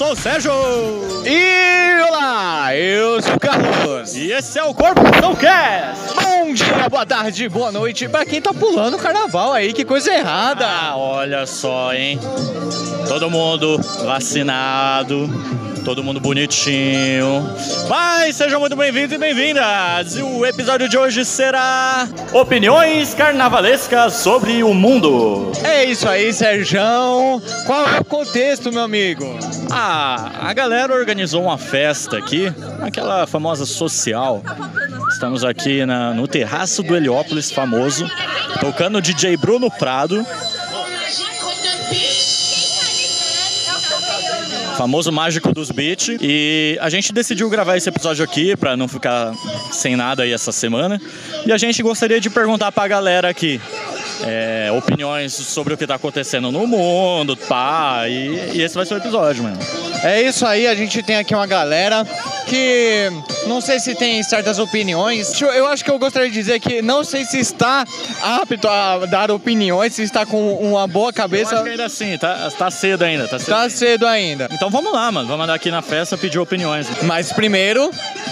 sou o Sérgio! E olá, eu sou o Carlos. E esse é o Corporação Cast! Bom dia, boa tarde, boa noite pra quem tá pulando o carnaval aí, que coisa errada. Ah, olha só, hein? Todo mundo vacinado, todo mundo bonitinho. Mas sejam muito bem-vindos e bem-vindas! E o episódio de hoje será Opiniões Carnavalescas sobre o Mundo. É isso aí, Serjão. Qual é o contexto, meu amigo? Ah, a galera organizou uma festa aqui, aquela famosa social. Estamos aqui na- no terraço do Heliópolis famoso, tocando o DJ Bruno Prado, famoso mágico dos beats. E a gente decidiu gravar esse episódio aqui pra não ficar sem nada aí essa semana. E a gente gostaria de perguntar pra galera aqui. É, opiniões sobre o que tá acontecendo no mundo, pá, e, e esse vai ser o episódio, mano. É isso aí, a gente tem aqui uma galera que não sei se tem certas opiniões. Deixa Eu eu acho que eu gostaria de dizer que não sei se está apto a dar opiniões, se está com uma boa Eu cabeça. acho que ainda assim, tá, tá cedo ainda, tá cedo. Tá ainda. cedo ainda. Então vamos lá, mano, vamos andar aqui na festa pedir opiniões. Mas primeiro,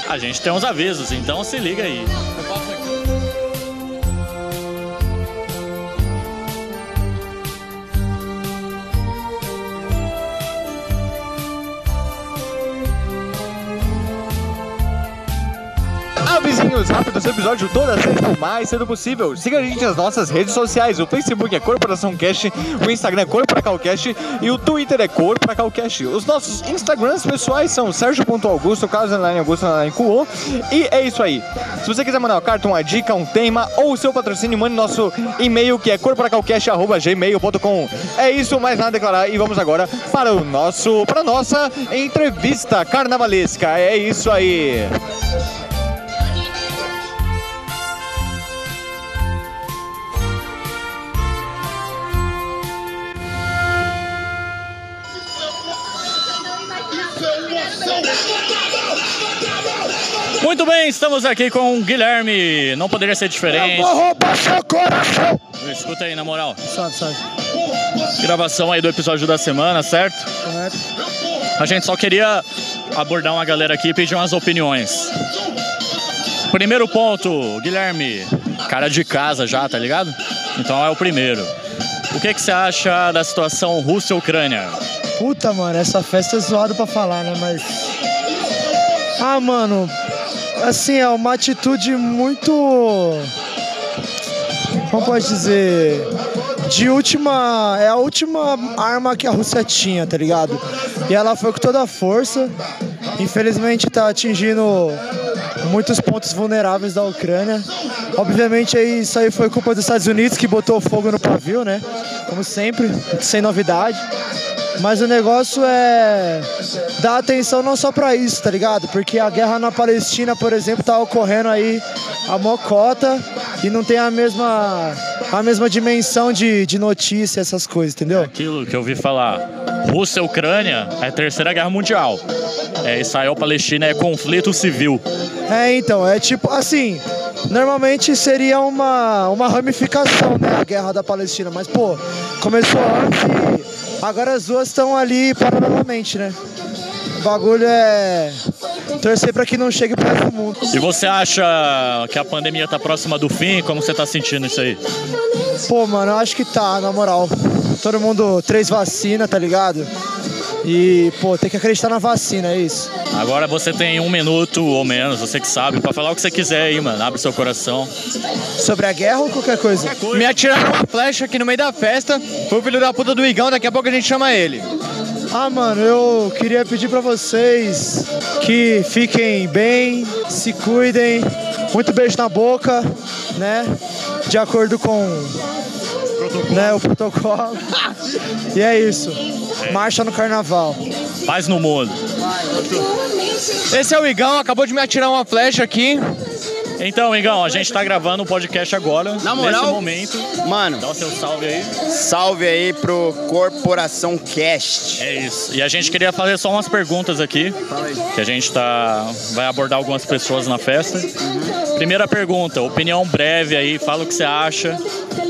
A gente tem uns avisos, então se liga aí. Avisinhos rápidos, episódio toda sexta o mais cedo possível. Siga a gente nas nossas redes sociais. O Facebook é Corporação Cast, o Instagram é Corporacalcast e o Twitter é Corporacalcast. Os nossos Instagrams pessoais são Sérgio.augusto, Carlos Augusto. E é isso aí. Se você quiser mandar uma carta, uma dica, um tema ou o seu patrocínio, mande nosso e-mail que é corporacalcast.gmail.com. É isso, mais nada a declarar. E vamos agora para o nosso, para a nossa entrevista carnavalesca. É isso aí. Muito bem, estamos aqui com o Guilherme. Não poderia ser diferente. roubar seu coração. Escuta aí, na moral. Salve, salve. Gravação aí do episódio da semana, certo? Correto? A gente só queria abordar uma galera aqui e pedir umas opiniões. Primeiro ponto, Guilherme. Cara de casa já, tá ligado? Então é o primeiro. O que, que você acha da situação Rússia-Ucrânia? Puta, mano, essa festa é zoado pra falar, né? Mas. Ah, mano. Assim, é uma atitude muito. Como pode dizer? De última. É a última arma que a Rússia tinha, tá ligado? E ela foi com toda a força. Infelizmente tá atingindo muitos pontos vulneráveis da Ucrânia. Obviamente aí, isso aí foi culpa dos Estados Unidos que botou fogo no pavio, né? Como sempre, sem novidade. Mas o negócio é dar atenção não só pra isso, tá ligado? Porque a guerra na Palestina, por exemplo, tá ocorrendo aí a mocota e não tem a mesma a mesma dimensão de, de notícia, essas coisas, entendeu? Aquilo que eu ouvi falar. Rússia-Ucrânia é a terceira guerra mundial. É, Israel-Palestina é conflito civil. É, então, é tipo assim, normalmente seria uma, uma ramificação, né, a guerra da Palestina, mas pô, começou antes agora as duas estão ali paralelamente, né? O bagulho é torcer pra que não chegue pro resto do mundo. E você acha que a pandemia tá próxima do fim? Como você tá sentindo isso aí? Pô, mano, eu acho que tá, na moral. Todo mundo, três vacinas, tá ligado? E, pô, tem que acreditar na vacina, é isso. Agora você tem um minuto ou menos, você que sabe, pra falar o que você quiser aí, mano. Abre seu coração. Sobre a guerra ou qualquer coisa? Me atiraram uma flecha aqui no meio da festa. Foi o filho da puta do Igão, daqui a pouco a gente chama ele. Ah, mano, eu queria pedir pra vocês que fiquem bem, se cuidem, muito beijo na boca, né? De acordo com né, o protocolo. e é isso. Marcha no carnaval. Paz no mundo. Esse é o Igão, acabou de me atirar uma flecha aqui. Então, Igão, a gente tá gravando o podcast agora, Na moral? nesse momento. Mano, Dá o seu salve aí. salve aí pro Corporação Cast. É isso. E a gente queria fazer só umas perguntas aqui, que a gente tá vai abordar algumas pessoas na festa. Primeira pergunta, opinião breve aí, fala o que você acha.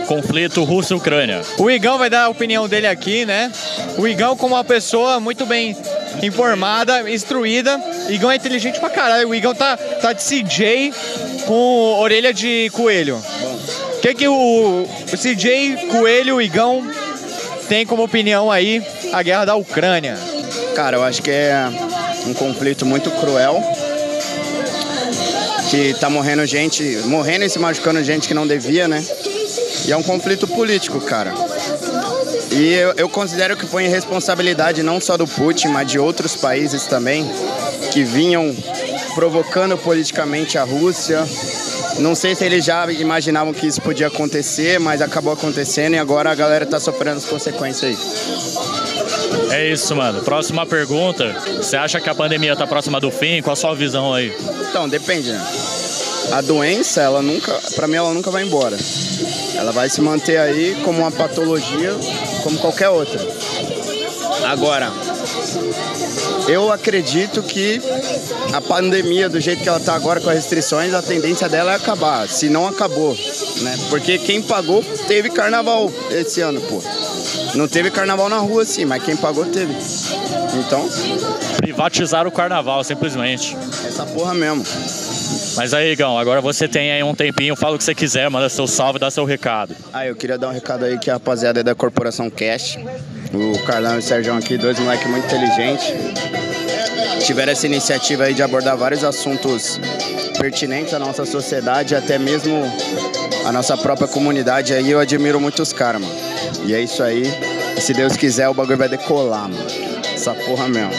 Conflito Rússia-Ucrânia. O Igão vai dar a opinião dele aqui, né? O Igão, como uma pessoa muito bem informada, instruída. Igão é inteligente pra caralho. O Igão tá, tá de CJ com orelha de coelho. O que, que o, o CJ, Coelho, Igão tem como opinião aí a guerra da Ucrânia? Cara, eu acho que é um conflito muito cruel. Que tá morrendo gente, morrendo e se machucando gente que não devia, né? E é um conflito político, cara. E eu, eu considero que foi irresponsabilidade não só do Putin, mas de outros países também, que vinham provocando politicamente a Rússia. Não sei se eles já imaginavam que isso podia acontecer, mas acabou acontecendo e agora a galera tá sofrendo as consequências aí. É isso, mano. Próxima pergunta. Você acha que a pandemia tá próxima do fim? Qual a sua visão aí? Então, depende, né? A doença, ela nunca, para mim, ela nunca vai embora. Ela vai se manter aí como uma patologia, como qualquer outra. Agora, eu acredito que a pandemia, do jeito que ela está agora com as restrições, a tendência dela é acabar, se não acabou, né? Porque quem pagou teve carnaval esse ano, pô. Não teve carnaval na rua, sim, mas quem pagou teve. Então, Privatizar o carnaval, simplesmente. essa porra mesmo. Mas aí, Igão, agora você tem aí um tempinho, fala o que você quiser, manda seu salve, dá seu recado. Ah, eu queria dar um recado aí que a rapaziada é da Corporação Cash, o Carlão e o Sérgio aqui, dois moleques muito inteligentes, tiveram essa iniciativa aí de abordar vários assuntos pertinentes à nossa sociedade, até mesmo à nossa própria comunidade aí. Eu admiro muito os caras, mano. E é isso aí. E se Deus quiser, o bagulho vai decolar, mano. Essa porra mesmo.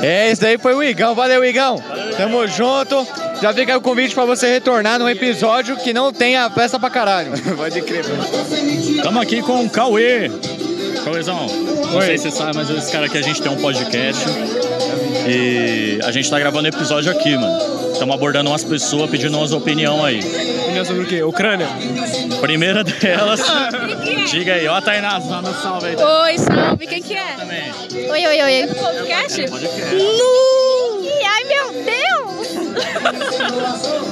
É, esse daí foi o Igão. Valeu, Igão. Tamo junto. Já fica aí o convite pra você retornar num episódio que não tenha festa pra caralho. Pode crer, mano. Estamos aqui com o Cauê. Cauêzão, não sei se você sabe, mas esse cara aqui a gente tem um podcast. E a gente tá gravando episódio aqui, mano. Estamos abordando umas pessoas pedindo umas opinião aí. Opinião sobre o quê? Ucrânia? Primeira delas, diga aí, ó, a Tainá, um salve aí. Oi, salve, quem que é? Também. Oi, oi, oi. Podcast? Podcast. Nu!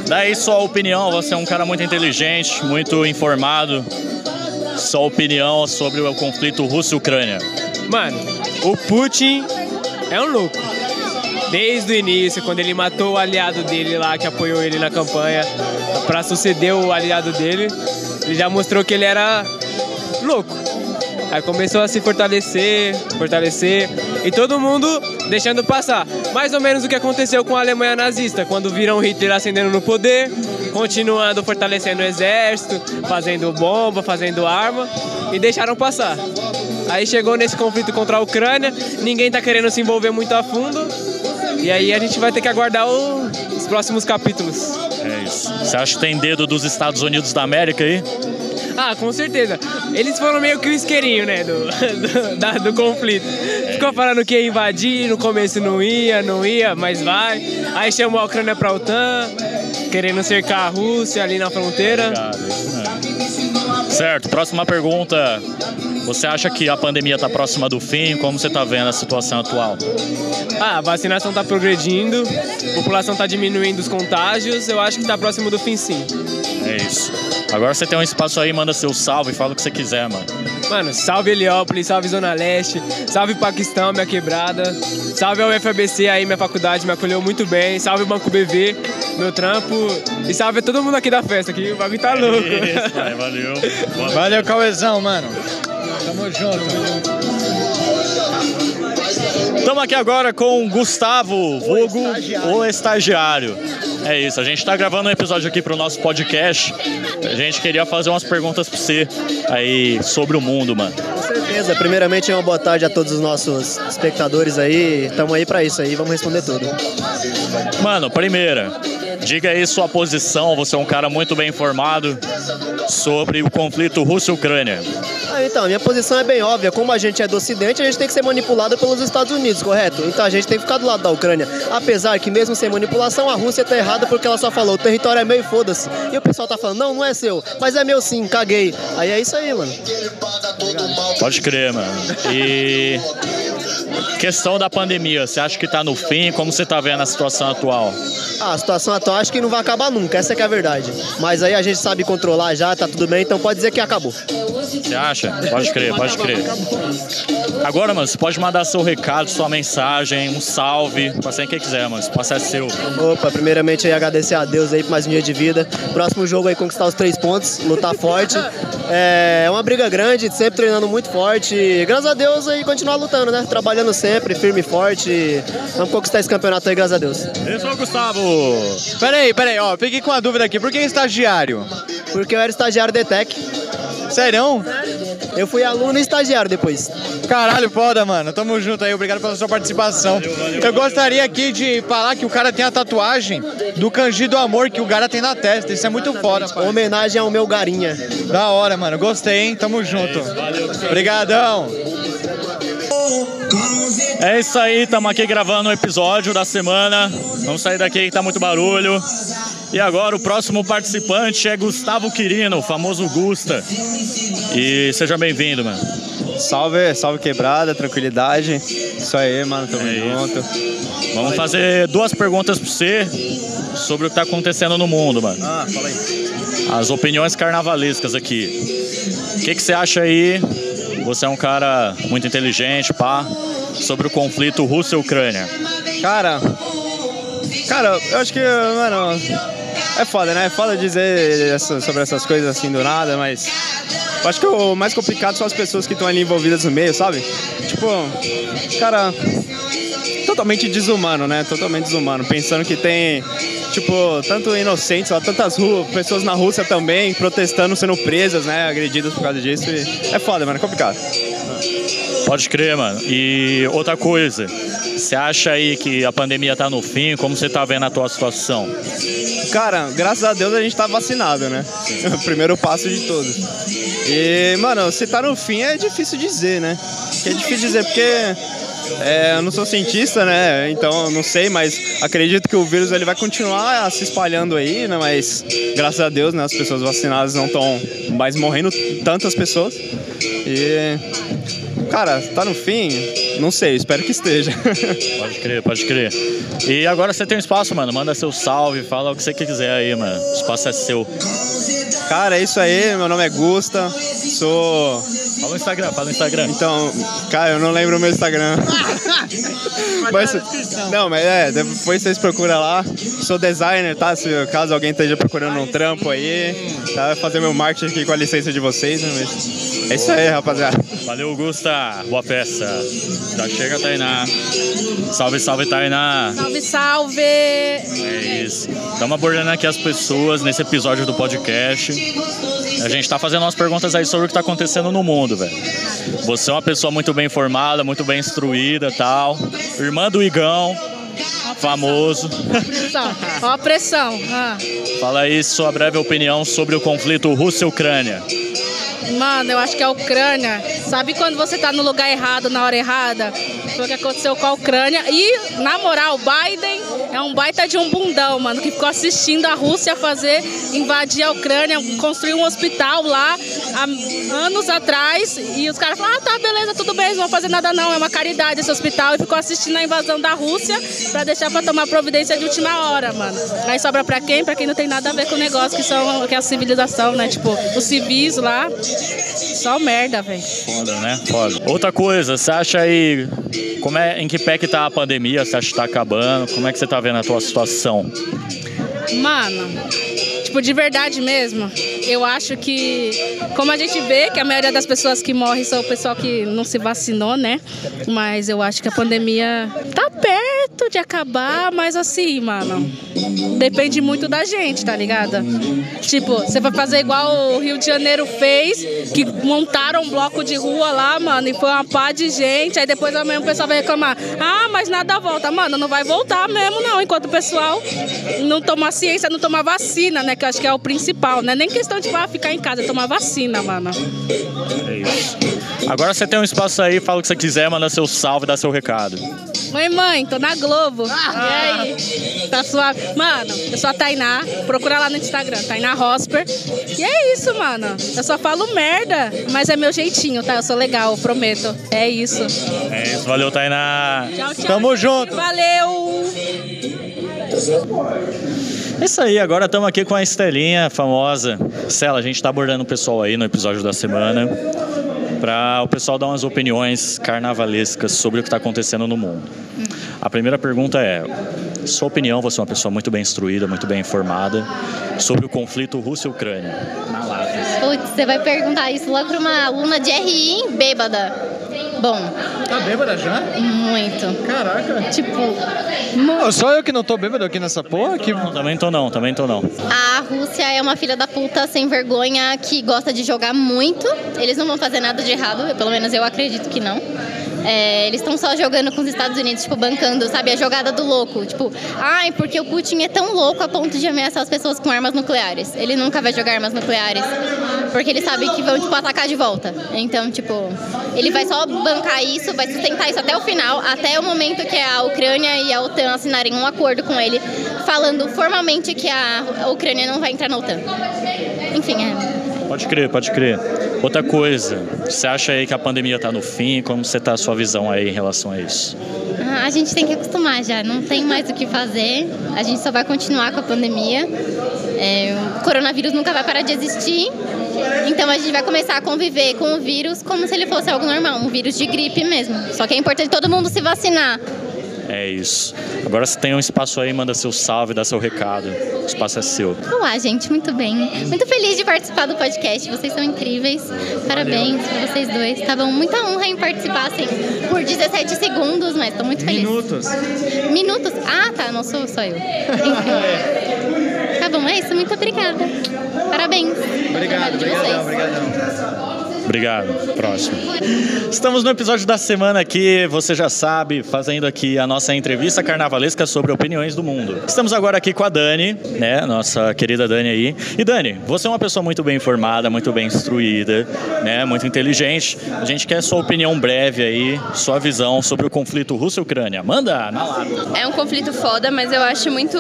Daí sua opinião, você é um cara muito inteligente, muito informado. Sua opinião sobre o conflito Rússia-Ucrânia. Mano, o Putin é um louco. Desde o início, quando ele matou o aliado dele lá, que apoiou ele na campanha, pra suceder o aliado dele, ele já mostrou que ele era louco. Aí começou a se fortalecer, fortalecer, e todo mundo deixando passar. Mais ou menos o que aconteceu com a Alemanha nazista, quando viram Hitler ascendendo no poder, continuando fortalecendo o exército, fazendo bomba, fazendo arma, e deixaram passar. Aí chegou nesse conflito contra a Ucrânia, ninguém tá querendo se envolver muito a fundo, e aí a gente vai ter que aguardar o- os próximos capítulos. É isso. Você acha que tem dedo dos Estados Unidos da América aí? Ah, com certeza. Eles foram meio que o isqueirinho, né, do, do, da- do conflito. Ficou falando que ia invadir, no começo não ia, não ia, mas vai. Aí chamou a Ucrânia pra OTAN, querendo cercar a Rússia ali na fronteira. Certo, próxima pergunta. Você acha que a pandemia está próxima do fim? Como você está vendo a situação atual? Ah, a vacinação tá progredindo, a população tá diminuindo os contágios, eu acho que tá próximo do fim sim. É isso. Agora você tem um espaço aí, manda seu salve, fala o que você quiser, mano. Mano, salve Heliópolis, salve Zona Leste, salve Paquistão, minha quebrada, salve ao FABC aí, minha faculdade me acolheu muito bem, salve Banco BV, meu trampo, e salve todo mundo aqui da festa, que o bagulho tá louco. Isso, pai, valeu. Valeu, Cauezão, mano. Tamo junto. Estamos aqui agora com o Gustavo, vulgo o estagiário. É isso, a gente está gravando um episódio aqui para o nosso podcast. A gente queria fazer umas perguntas para você aí sobre o mundo, mano. Com certeza. Primeiramente, uma boa tarde a todos os nossos espectadores aí. Estamos aí para isso aí, vamos responder tudo. Mano, primeira, diga aí sua posição. Você é um cara muito bem informado sobre o conflito Rússia-Ucrânia. Ah, então, minha posição é bem óbvia. Como a gente é do Ocidente, a gente tem que ser manipulado pelos Estados Unidos, correto? Então a gente tem que ficar do lado da Ucrânia. Apesar que, mesmo sem manipulação, a Rússia tá errada porque ela só falou: o território é meu e foda-se. E o pessoal tá falando: não, não é seu, mas é meu sim, caguei. Aí é isso aí, mano. Pode crer, mano. E questão da pandemia, você acha que tá no fim? Como você tá vendo a situação atual? Ah, a situação atual acho que não vai acabar nunca, essa que é a verdade. Mas aí a gente sabe controlar já, tá tudo bem, então pode dizer que acabou. Você acha? Pode crer, pode crer. Agora, mano, você pode mandar seu recado, sua mensagem, um salve, pra quem quiser, mano. Esse espaço é seu. Opa, primeiramente aí agradecer a Deus aí por mais um dia de vida. Próximo jogo aí conquistar os três pontos, lutar forte. É uma briga grande, sempre treinando muito forte. E, graças a Deus aí continuar lutando, né? Trabalhando sempre, firme e forte. Vamos conquistar esse campeonato aí, graças a Deus. É o Gustavo. Peraí, peraí, ó, fiquei com uma dúvida aqui. Por que estagiário? Porque eu era estagiário da ETEC. Sério? Eu fui aluno e estagiário depois. Caralho, foda, mano. Tamo junto aí, obrigado pela sua participação. Eu gostaria aqui de falar que o cara tem a tatuagem do kanji do amor que o cara tem na testa. Isso é muito foda, pai. Homenagem ao meu garinha. Da hora, mano. Gostei, hein? Tamo junto. Obrigadão. É isso aí, estamos aqui gravando o episódio da semana. Vamos sair daqui que tá muito barulho. E agora o próximo participante é Gustavo Quirino, o famoso Gusta. E seja bem-vindo, mano. Salve, salve quebrada, tranquilidade. Isso aí, mano, tamo É isso. junto. Vamos fazer duas perguntas pra você sobre o que tá acontecendo no mundo, mano. Ah, fala aí. As opiniões carnavalescas aqui. O que, que você acha aí? Você é um cara muito inteligente, pá, sobre o conflito Rússia-Ucrânia. Cara, cara, eu acho que, mano, é foda, né? É foda dizer essa- sobre essas coisas assim do nada, mas eu acho que o mais complicado são as pessoas que estão ali envolvidas no meio, sabe? Tipo, cara, totalmente desumano, né? Totalmente desumano. Pensando que tem, tipo, tanto inocentes, ó, tantas ruas, pessoas na Rússia também protestando, sendo presas, né? Agredidas por causa disso. E é foda, mano, é complicado. Pode crer, mano. E outra coisa, você acha aí que a pandemia tá no fim? Como você tá vendo a tua situação? Cara, graças a Deus a gente tá vacinado, né? O primeiro passo de todos. E, mano, se tá no fim é difícil dizer, né? É difícil dizer porque é, eu não sou cientista, né? Então não sei, mas acredito que o vírus ele vai continuar se espalhando aí, né? Mas graças a Deus, né? As pessoas vacinadas não estão mais morrendo tantas pessoas. E, cara, tá no fim? Não sei, espero que esteja. Pode crer, pode crer. E agora você tem um espaço, mano. Manda seu salve, fala o que você quiser aí, mano. O espaço é seu. Cara, é isso aí, meu nome é Gusta, sou. Fala o Instagram, fala o Instagram. Então, cara, eu não lembro o meu Instagram. mas, não, mas é, depois vocês procuram lá. Sou designer, tá? Se caso alguém esteja procurando um trampo aí, tá? Fazer meu marketing aqui com a licença de vocês, né? Mas é isso aí, rapaziada. Valeu, Gusta. Boa festa. Já chega, Tainá. Salve, salve, Tainá. Salve, salve! É isso. Estamos abordando aqui as pessoas nesse episódio do podcast. A gente tá fazendo umas perguntas aí sobre o que tá acontecendo no mundo, velho. Você é uma pessoa muito bem informada, muito bem instruída tal. Irmã do Igão, famoso. Ó a pressão. Ah. Fala aí sua breve opinião sobre o conflito Rússia-Ucrânia. Mano, eu acho que a Ucrânia. Sabe quando você tá no lugar errado, na hora errada? Foi o que aconteceu com a Ucrânia. E, na moral, Biden é um baita de um bundão, mano, que ficou assistindo a Rússia fazer, invadir a Ucrânia, construir um hospital lá há anos atrás. E os caras falaram: ah, tá, beleza, tudo bem, não vão fazer nada não, é uma caridade esse hospital. E ficou assistindo a invasão da Rússia pra deixar pra tomar providência de última hora, mano. Aí sobra pra quem? Pra quem não tem nada a ver com o negócio, que, são, que é a civilização, né? Tipo, os civis lá. Só merda, velho. Foda, né? Foda. Outra coisa, você acha aí. Como é, em que pé que tá a pandemia? Você acha que tá acabando? Como é que você tá vendo a tua situação? Mano, tipo, de verdade mesmo, eu acho que, como a gente vê que a maioria das pessoas que morrem são o pessoal que não se vacinou, né? Mas eu acho que a pandemia tá perto de acabar, mas assim, mano, depende muito da gente, tá ligado? Tipo, você vai fazer igual o Rio de Janeiro fez, que montaram um bloco de rua lá, mano, e foi uma pá de gente, aí depois amanhã o pessoal vai reclamar, ah, mas nada volta. Mano, não vai voltar mesmo, não, enquanto o pessoal não tomar ciência, não tomar vacina, né? Que acho que é o principal, né? Nem questão de ah, ficar em casa, tomar vacina, mano. É isso. Agora você tem um espaço aí, fala o que você quiser, manda seu salve, dá seu recado. Mãe, mãe, tô na Globo. E aí? Tá suave? Mano, eu sou a Tainá. Procura lá no Instagram, Tainá Rosper. E é isso, mano. Eu só falo merda, mas é meu jeitinho, tá? Eu sou legal, prometo. É isso. É isso, valeu, Tainá. Tchau, tchau. Tamo gente. junto. Valeu! É isso aí, agora estamos aqui com a Estelinha famosa. Stella, a gente está abordando o pessoal aí no episódio da semana para o pessoal dar umas opiniões carnavalescas sobre o que está acontecendo no mundo. A primeira pergunta é: sua opinião, você é uma pessoa muito bem instruída, muito bem informada sobre o conflito Rússia-Ucrânia. Putz, você vai perguntar isso logo pra uma aluna de RI bêbada. Bom, Tá bêbada já? muito. Caraca. Tipo, Ô, Só eu que não tô bêbado aqui nessa porra? Que... Não, também tô não, também tô não. a Rússia é uma filha da puta sem vergonha que gosta de jogar muito. Eles não vão fazer nada de errado, pelo menos eu acredito que não. É, eles estão só jogando com os Estados Unidos, tipo, bancando, sabe, a jogada do louco. Tipo, ai, porque o Putin é tão louco a ponto de ameaçar as pessoas com armas nucleares. Ele nunca vai jogar armas nucleares. Porque ele sabe que vão, tipo, atacar de volta. Então, tipo, ele vai só bancar isso, vai sustentar isso até o final, até o momento que a Ucrânia e a OTAN assinarem um acordo com ele, falando formalmente que a Ucrânia não vai entrar na OTAN. Enfim, é. Pode crer, pode crer. Outra coisa, você acha aí que a pandemia está no fim? Como você tá a sua visão aí em relação a isso? Ah, A gente tem que acostumar já, não tem mais o que fazer. A gente só vai continuar com a pandemia. É, o coronavírus nunca vai parar de existir. Então a gente vai começar a conviver com o vírus como se ele fosse algo normal, um vírus de gripe mesmo. Só que é importante todo mundo se vacinar. É isso. Agora você tem um espaço aí, manda seu salve, dá seu recado. O espaço é seu. Olá, gente, muito bem. Muito feliz de participar do podcast. Vocês são incríveis. Parabéns pra vocês dois. Tá bom? Muita honra em participar, assim, por 17 segundos, mas tô muito feliz. Minutos. Minutos? Ah, tá, não sou só eu. Enfim. Tá bom, é isso. Muito obrigada. Parabéns. Obrigado, obrigadão, obrigadão. Obrigado. Próximo. Estamos no episódio da semana aqui, você já sabe, fazendo aqui a nossa entrevista carnavalesca sobre opiniões do mundo. Estamos agora aqui com a Dani, né, nossa querida Dani aí. E Dani, você é uma pessoa muito bem informada, muito bem instruída, né, muito inteligente. A gente quer sua opinião breve aí, sua visão sobre o conflito Rússia-Ucrânia. Manda na. É um conflito foda, mas eu acho muito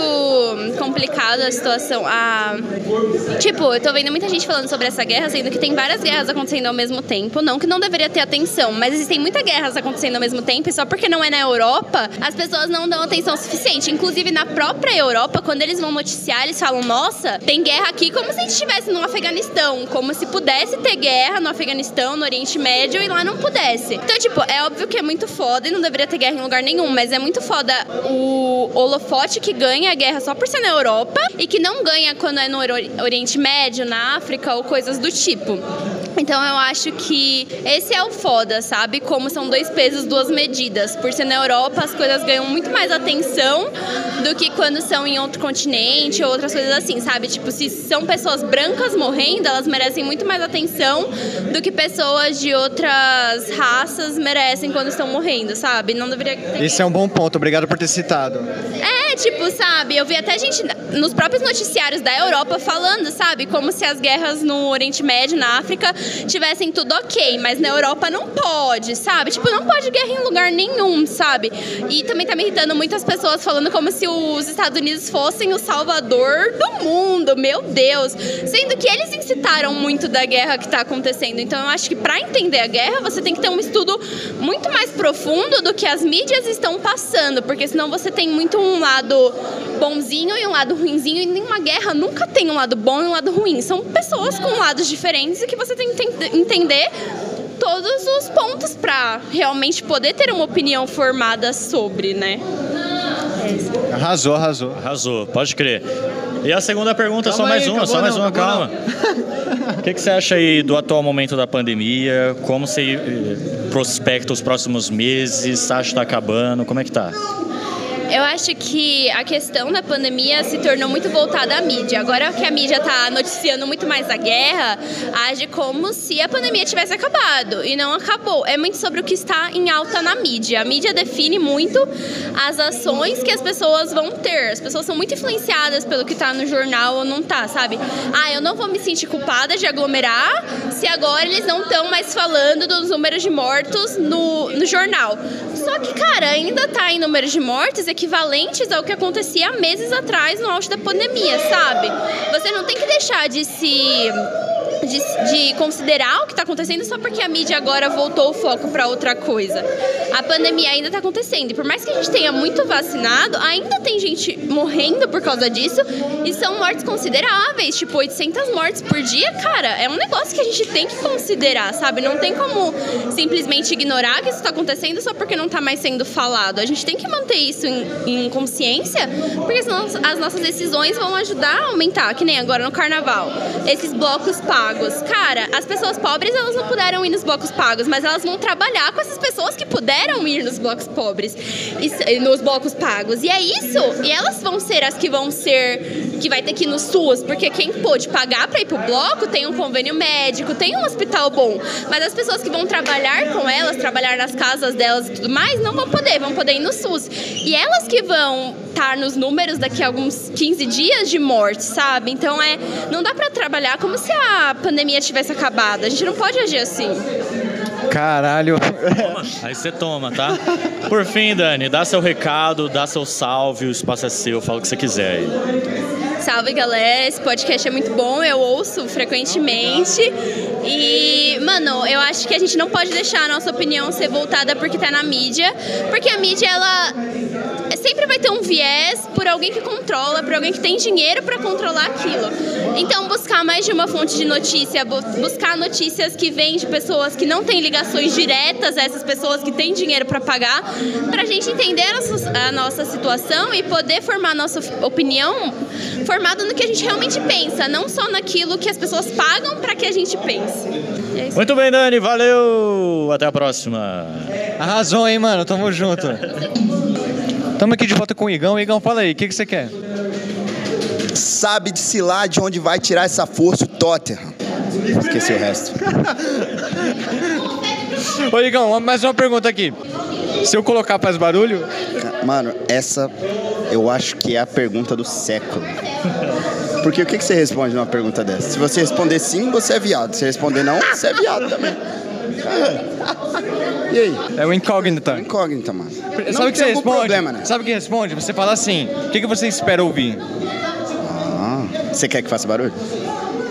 complicado a situação. A... Tipo, eu tô vendo muita gente falando sobre essa guerra, sendo que tem várias guerras acontecendo ao mesmo tempo. Não que não deveria ter atenção, mas existem muitas guerras acontecendo ao mesmo tempo e só porque não é na Europa, as pessoas não dão atenção suficiente. Inclusive, na própria Europa, quando eles vão noticiar, eles falam: nossa, tem guerra aqui como se a gente estivesse no Afeganistão. Como se pudesse ter guerra no Afeganistão, no Oriente Médio e lá não pudesse. Então, tipo, é óbvio que é muito foda e não deveria ter guerra em lugar nenhum, mas é muito foda o holofote que ganha a guerra só por ser na Europa e que não ganha quando é no Ori- Oriente Médio, na África ou coisas do tipo. Então eu acho que esse é o foda, sabe? Como são dois pesos, duas medidas. Por ser na Europa, as coisas ganham muito mais atenção do que quando são em outro continente ou outras coisas assim, sabe? Tipo, se são pessoas brancas morrendo, elas merecem muito mais atenção do que pessoas de outras raças merecem quando estão morrendo, sabe? Não deveria ter Esse é um bom ponto, obrigado por ter citado. é, tipo, sabe, eu vi até gente nos próprios noticiários da Europa falando, sabe, como se as guerras no Oriente Médio, na África, tivessem tudo ok, mas na Europa não pode, sabe? Tipo, não pode guerra em lugar nenhum, sabe? E também tá me irritando muitas pessoas falando como se os Estados Unidos fossem o salvador do mundo, meu Deus. Sendo que eles incitaram muito da guerra que tá acontecendo. Então eu acho que pra entender a guerra, você tem que ter um estudo muito mais profundo do que as mídias estão passando, porque senão você tem muito um lado bonzinho e um lado ruinzinho, e nenhuma guerra nunca tem um lado bom e um lado ruim. São pessoas com lados diferentes e que você tem que entender todos os pontos pra realmente poder ter uma opinião formada sobre, né? Isso. Arrasou, arrasou. Arrasou, pode crer. E a segunda pergunta, só Calma mais aí, uma, só mais não, uma, calma. O que, que você acha aí do atual momento da pandemia? Como você eh, prospecta os próximos meses? Acha que tá acabando? Como é que tá? Eu acho que a questão da pandemia se tornou muito voltada à mídia. Agora que a mídia está noticiando muito mais a guerra, age como se a pandemia tivesse acabado. E não acabou. É muito sobre o que está em alta na mídia. A mídia define muito as ações que as pessoas vão ter. As pessoas são muito influenciadas pelo que está no jornal ou não tá, sabe? Ah, eu não vou me sentir culpada de aglomerar se agora eles não estão mais falando dos números de mortos no, no jornal. Só que, cara, ainda tá em números de mortes equivalentes ao que acontecia meses atrás no auge da pandemia, sabe? Você não tem que deixar de se de, de considerar o que está acontecendo só porque a mídia agora voltou o foco para outra coisa. A pandemia ainda está acontecendo e por mais que a gente tenha muito vacinado, ainda tem gente morrendo por causa disso e são mortes consideráveis, tipo 800 mortes por dia, cara, é um negócio que a gente tem que considerar, sabe? Não tem como simplesmente ignorar que isso está acontecendo só porque não está mais sendo falado. A gente tem que manter isso em, em consciência, porque senão as nossas decisões vão ajudar a aumentar, que nem agora no carnaval. Esses blocos pagos. Cara, as pessoas pobres elas não puderam ir nos blocos pagos, mas elas vão trabalhar com essas pessoas que puderam ir nos blocos pobres, nos blocos pagos. E é isso. E elas vão ser as que vão ser que vai ter que ir no SUS, porque quem pôde pagar para ir pro bloco tem um convênio médico, tem um hospital bom. Mas as pessoas que vão trabalhar com elas, trabalhar nas casas delas e tudo mais, não vão poder, vão poder ir no SUS. E elas que vão estar nos números daqui a alguns 15 dias de morte, sabe? Então é, não dá para trabalhar como se a pandemia tivesse acabado. A gente não pode agir assim. Caralho. Toma. Aí você toma, tá? Por fim, Dani, dá seu recado, dá seu salve, o espaço é seu, fala o que você quiser aí. Salve galera, esse podcast é muito bom, eu ouço frequentemente. E, mano, eu acho que a gente não pode deixar a nossa opinião ser voltada porque tá na mídia, porque a mídia ela sempre vai ter um viés por alguém que controla, por alguém que tem dinheiro para controlar aquilo. Então, buscar mais de uma fonte de notícia, buscar notícias que vêm de pessoas que não têm ligações diretas a essas pessoas que têm dinheiro para pagar, para a gente entender a nossa, a nossa situação e poder formar a nossa opinião formada no que a gente realmente pensa, não só naquilo que as pessoas pagam para que a gente pense. É Muito bem, Dani, valeu! Até a próxima. Arrasou, hein, mano? Tamo junto. Tamo aqui de volta com o Igão. Igão, fala aí, o que, que você quer? Sabe-se lá de onde vai tirar essa força o Tottenham. Esqueci o resto. Ô, Igão, mais uma pergunta aqui. Se eu colocar faz barulho? Mano, essa eu acho que é a pergunta do século. Porque o que, que você responde numa pergunta dessa? Se você responder sim, você é viado. Se responder não, você é viado também. E aí? É o incógnita. Incógnita, mano. Sabe Não o que você responde? problema, né? Sabe o que responde? Você fala assim: o que, que você espera ouvir? Ah, você quer que faça barulho?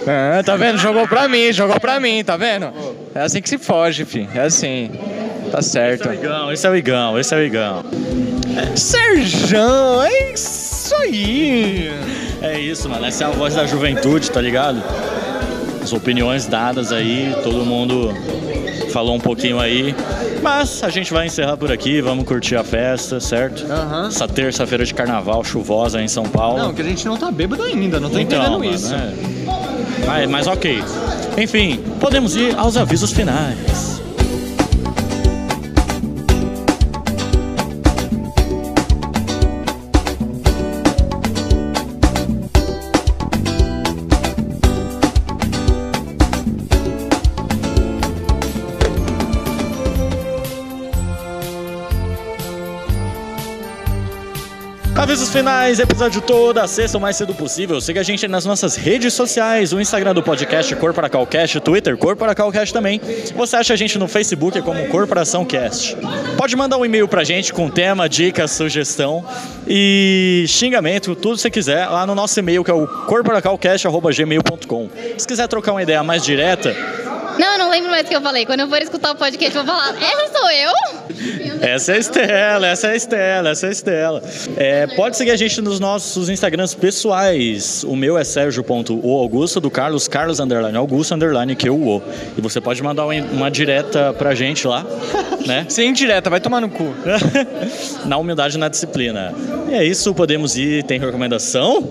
Ah, tá vendo? Jogou pra mim, jogou pra mim, tá vendo? É assim que se foge, fi. É assim. Tá certo. Igão, esse é o Igão, esse é o Igão. Serjão, é isso aí. É isso, mano. Essa é a voz da juventude, tá ligado? As opiniões dadas aí, todo mundo falou um pouquinho aí. Mas a gente vai encerrar por aqui, vamos curtir a festa, certo? Aham. Essa terça-feira de carnaval chuvosa em São Paulo. Não, que a gente não tá bêbado ainda, não tô Então, entendendo mano, isso. é. Mas, mas ok. Enfim, podemos ir aos avisos finais. Avisos finais, episódio toda sexta o mais cedo possível. Siga a gente nas nossas redes sociais, o Instagram do podcast Corporacalcast, Twitter Corporacalcast também. Você acha a gente no Facebook como Corporação Cast. Pode mandar um e-mail pra gente com tema, dica, sugestão e xingamento, tudo que você quiser, lá no nosso e-mail que é o corporacalcast.gmail.com. Se quiser trocar uma ideia mais direta, Não, eu não lembro mais o que eu falei. Quando eu for escutar o podcast, eu vou falar, essa sou eu? Essa é a Estela, essa é a Estela, essa é a Estela. É, pode seguir a gente nos nossos Instagrams pessoais. O meu é Sérgio.oaugusto, do Carlos, Carlos underline Augusto underline que o o. E você pode mandar uma, uma direta pra gente lá, né? Sem direta, vai tomar no cu. na humildade e na disciplina. E é isso, podemos ir. Tem recomendação?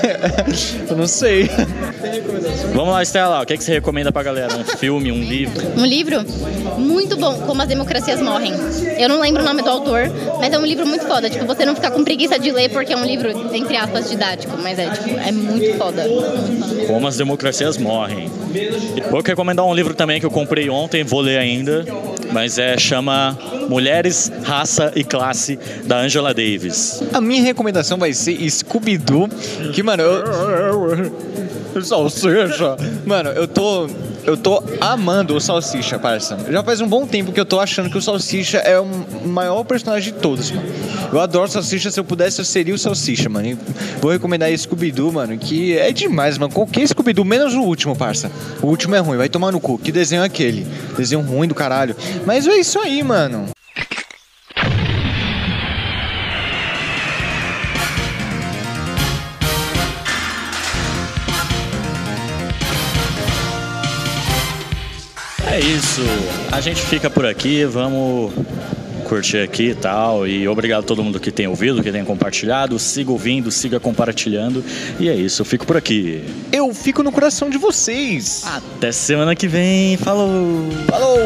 Eu não sei. Vamos lá, Estela, o que, é que você recomenda pra galera? Um filme, um livro? Um livro muito bom, Como as Democracias Morrem. Eu não lembro o nome do autor, mas é um livro muito foda. Tipo, você não ficar com preguiça de ler porque é um livro, entre aspas, didático. Mas é, tipo, é muito foda. Como as democracias morrem. Vou recomendar um livro também que eu comprei ontem, vou ler ainda, mas é chama Mulheres, Raça e Classe da Angela Davis. A minha recomendação vai ser Scooby-Doo, que, mano, eu... Salsicha. Mano, eu tô eu tô amando o Salsicha, parça. Já faz um bom tempo que eu tô achando que o Salsicha é o maior personagem de todos, mano. Eu adoro Salsicha, se eu pudesse eu seria o Salsicha, mano. E vou recomendar esse Scooby-Doo, mano, que é demais, mano. Qualquer Scooby-Doo, menos o último, parça. O último é ruim, vai tomar no cu. Que desenho é aquele? Desenho ruim do caralho. Mas é isso aí, mano. É isso. A gente fica por aqui, vamos curtir aqui e tal. E obrigado a todo mundo que tem ouvido, que tem compartilhado. Siga ouvindo, siga compartilhando. E é isso, eu fico por aqui. Eu fico no coração de vocês. Até semana que vem. Falou! Falou!